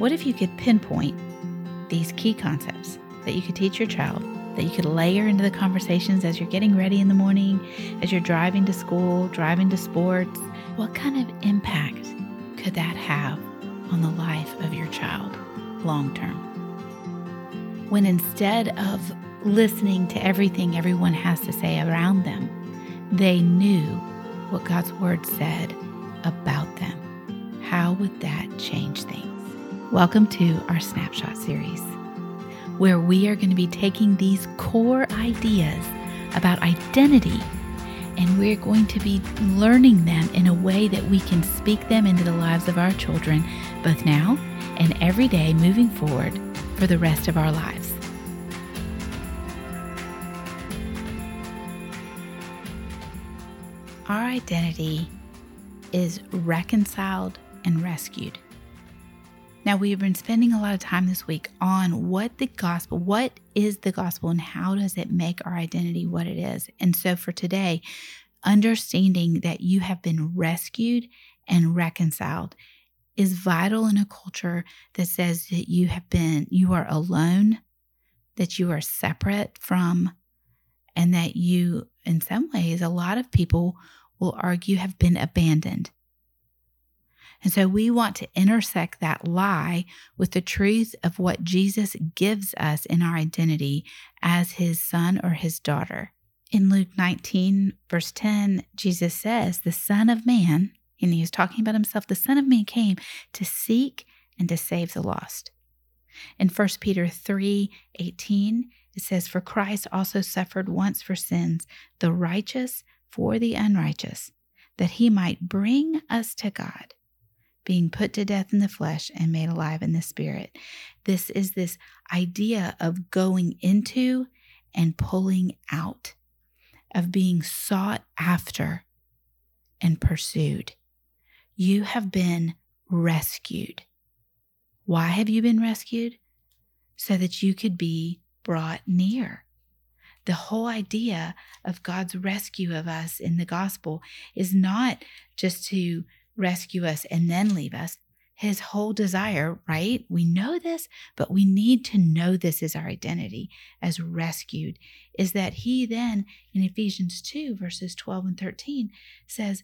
What if you could pinpoint these key concepts that you could teach your child, that you could layer into the conversations as you're getting ready in the morning, as you're driving to school, driving to sports? What kind of impact could that have on the life of your child long term? When instead of listening to everything everyone has to say around them, they knew what God's word said about them. How would that change things? Welcome to our Snapshot series, where we are going to be taking these core ideas about identity and we're going to be learning them in a way that we can speak them into the lives of our children, both now and every day moving forward for the rest of our lives. Our identity is reconciled and rescued. Now, we've been spending a lot of time this week on what the gospel, what is the gospel, and how does it make our identity what it is. And so, for today, understanding that you have been rescued and reconciled is vital in a culture that says that you have been, you are alone, that you are separate from, and that you, in some ways, a lot of people will argue have been abandoned. And so we want to intersect that lie with the truth of what Jesus gives us in our identity as his son or his daughter. In Luke 19, verse 10, Jesus says, The Son of Man, and he is talking about himself, the Son of Man came to seek and to save the lost. In 1 Peter 3 18, it says, For Christ also suffered once for sins, the righteous for the unrighteous, that he might bring us to God being put to death in the flesh and made alive in the spirit. This is this idea of going into and pulling out, of being sought after and pursued. You have been rescued. Why have you been rescued? So that you could be brought near. The whole idea of God's rescue of us in the gospel is not just to rescue us and then leave us. His whole desire, right? We know this, but we need to know this is our identity as rescued, is that he then in Ephesians 2, verses 12 and 13 says,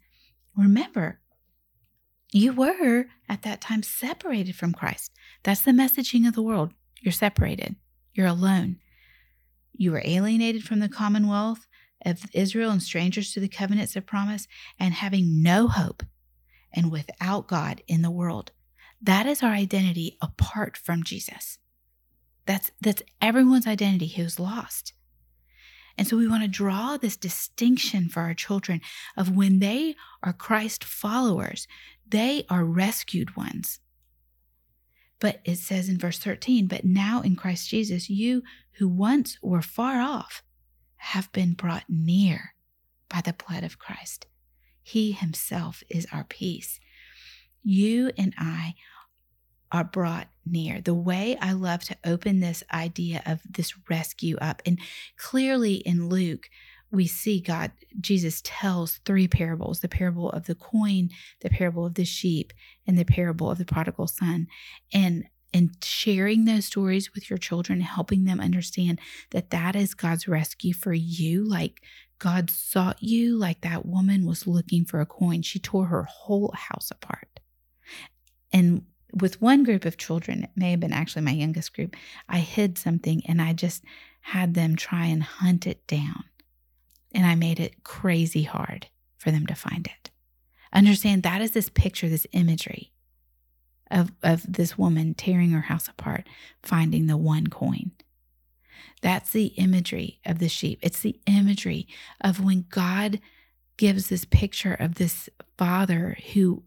Remember, you were at that time separated from Christ. That's the messaging of the world. You're separated, you're alone. You were alienated from the commonwealth of Israel and strangers to the covenants of promise, and having no hope and without God in the world. That is our identity apart from Jesus. That's that's everyone's identity who's lost. And so we want to draw this distinction for our children of when they are Christ followers, they are rescued ones. But it says in verse 13, but now in Christ Jesus, you who once were far off have been brought near by the blood of Christ. He himself is our peace. You and I are brought near. The way I love to open this idea of this rescue up, and clearly in Luke, we see God, Jesus tells three parables the parable of the coin, the parable of the sheep, and the parable of the prodigal son. And and sharing those stories with your children, helping them understand that that is God's rescue for you. Like God sought you, like that woman was looking for a coin. She tore her whole house apart. And with one group of children, it may have been actually my youngest group, I hid something and I just had them try and hunt it down. And I made it crazy hard for them to find it. Understand that is this picture, this imagery of, of this woman tearing her house apart, finding the one coin. That's the imagery of the sheep. It's the imagery of when God gives this picture of this father who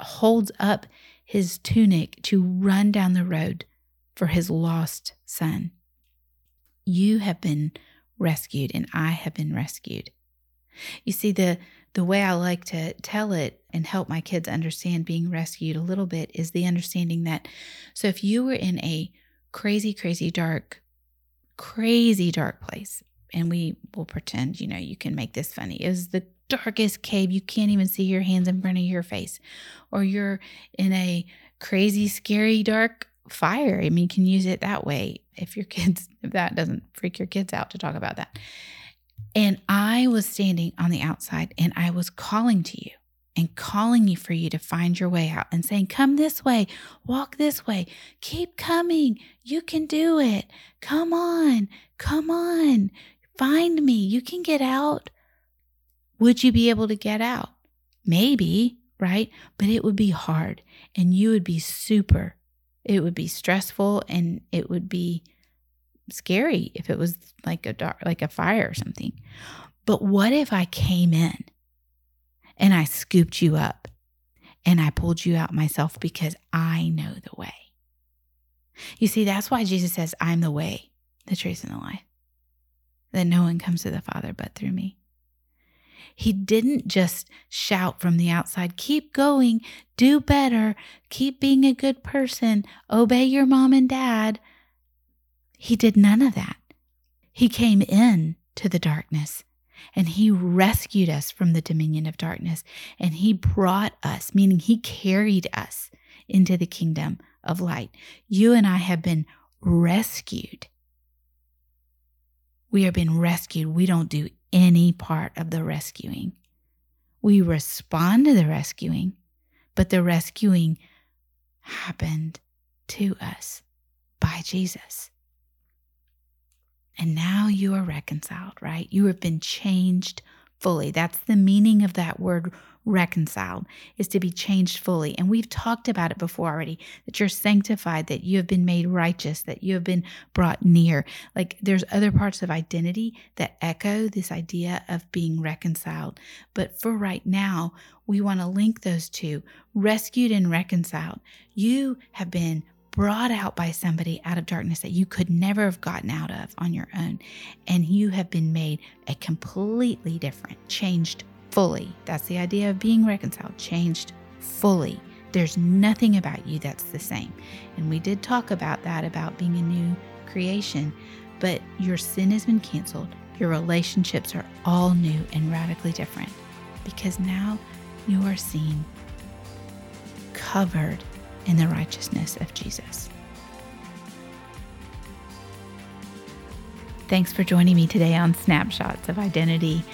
holds up his tunic to run down the road for his lost son. You have been rescued, and I have been rescued. You see, the the way I like to tell it and help my kids understand being rescued a little bit is the understanding that so if you were in a crazy, crazy dark, crazy dark place, and we will pretend, you know, you can make this funny, is the darkest cave, you can't even see your hands in front of your face, or you're in a crazy, scary, dark fire. I mean, you can use it that way if your kids, if that doesn't freak your kids out to talk about that. And I was standing on the outside and I was calling to you and calling you for you to find your way out and saying, Come this way, walk this way, keep coming. You can do it. Come on, come on, find me. You can get out. Would you be able to get out? Maybe, right? But it would be hard and you would be super. It would be stressful and it would be scary if it was like a dark, like a fire or something. But what if I came in and I scooped you up and I pulled you out myself because I know the way? You see, that's why Jesus says, I'm the way, the truth, and the life, that no one comes to the Father but through me. He didn't just shout from the outside, keep going, do better, keep being a good person, obey your mom and dad. He did none of that. He came in to the darkness and he rescued us from the dominion of darkness and he brought us, meaning he carried us into the kingdom of light. You and I have been rescued. We have been rescued. We don't do any part of the rescuing. We respond to the rescuing, but the rescuing happened to us by Jesus. And now you are reconciled, right? You have been changed fully. That's the meaning of that word reconciled is to be changed fully. And we've talked about it before already that you're sanctified, that you have been made righteous, that you have been brought near. Like there's other parts of identity that echo this idea of being reconciled. But for right now, we want to link those two rescued and reconciled. You have been brought out by somebody out of darkness that you could never have gotten out of on your own. And you have been made a completely different, changed fully. That's the idea of being reconciled, changed fully. There's nothing about you that's the same. And we did talk about that, about being a new creation, but your sin has been canceled. Your relationships are all new and radically different because now you are seen covered in the righteousness of Jesus. Thanks for joining me today on Snapshots of Identity.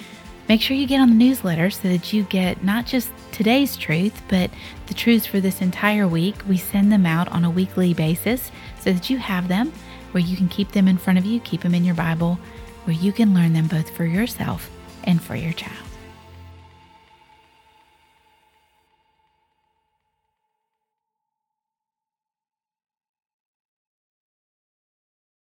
Make sure you get on the newsletter so that you get not just today's truth, but the truths for this entire week. We send them out on a weekly basis so that you have them where you can keep them in front of you, keep them in your Bible, where you can learn them both for yourself and for your child.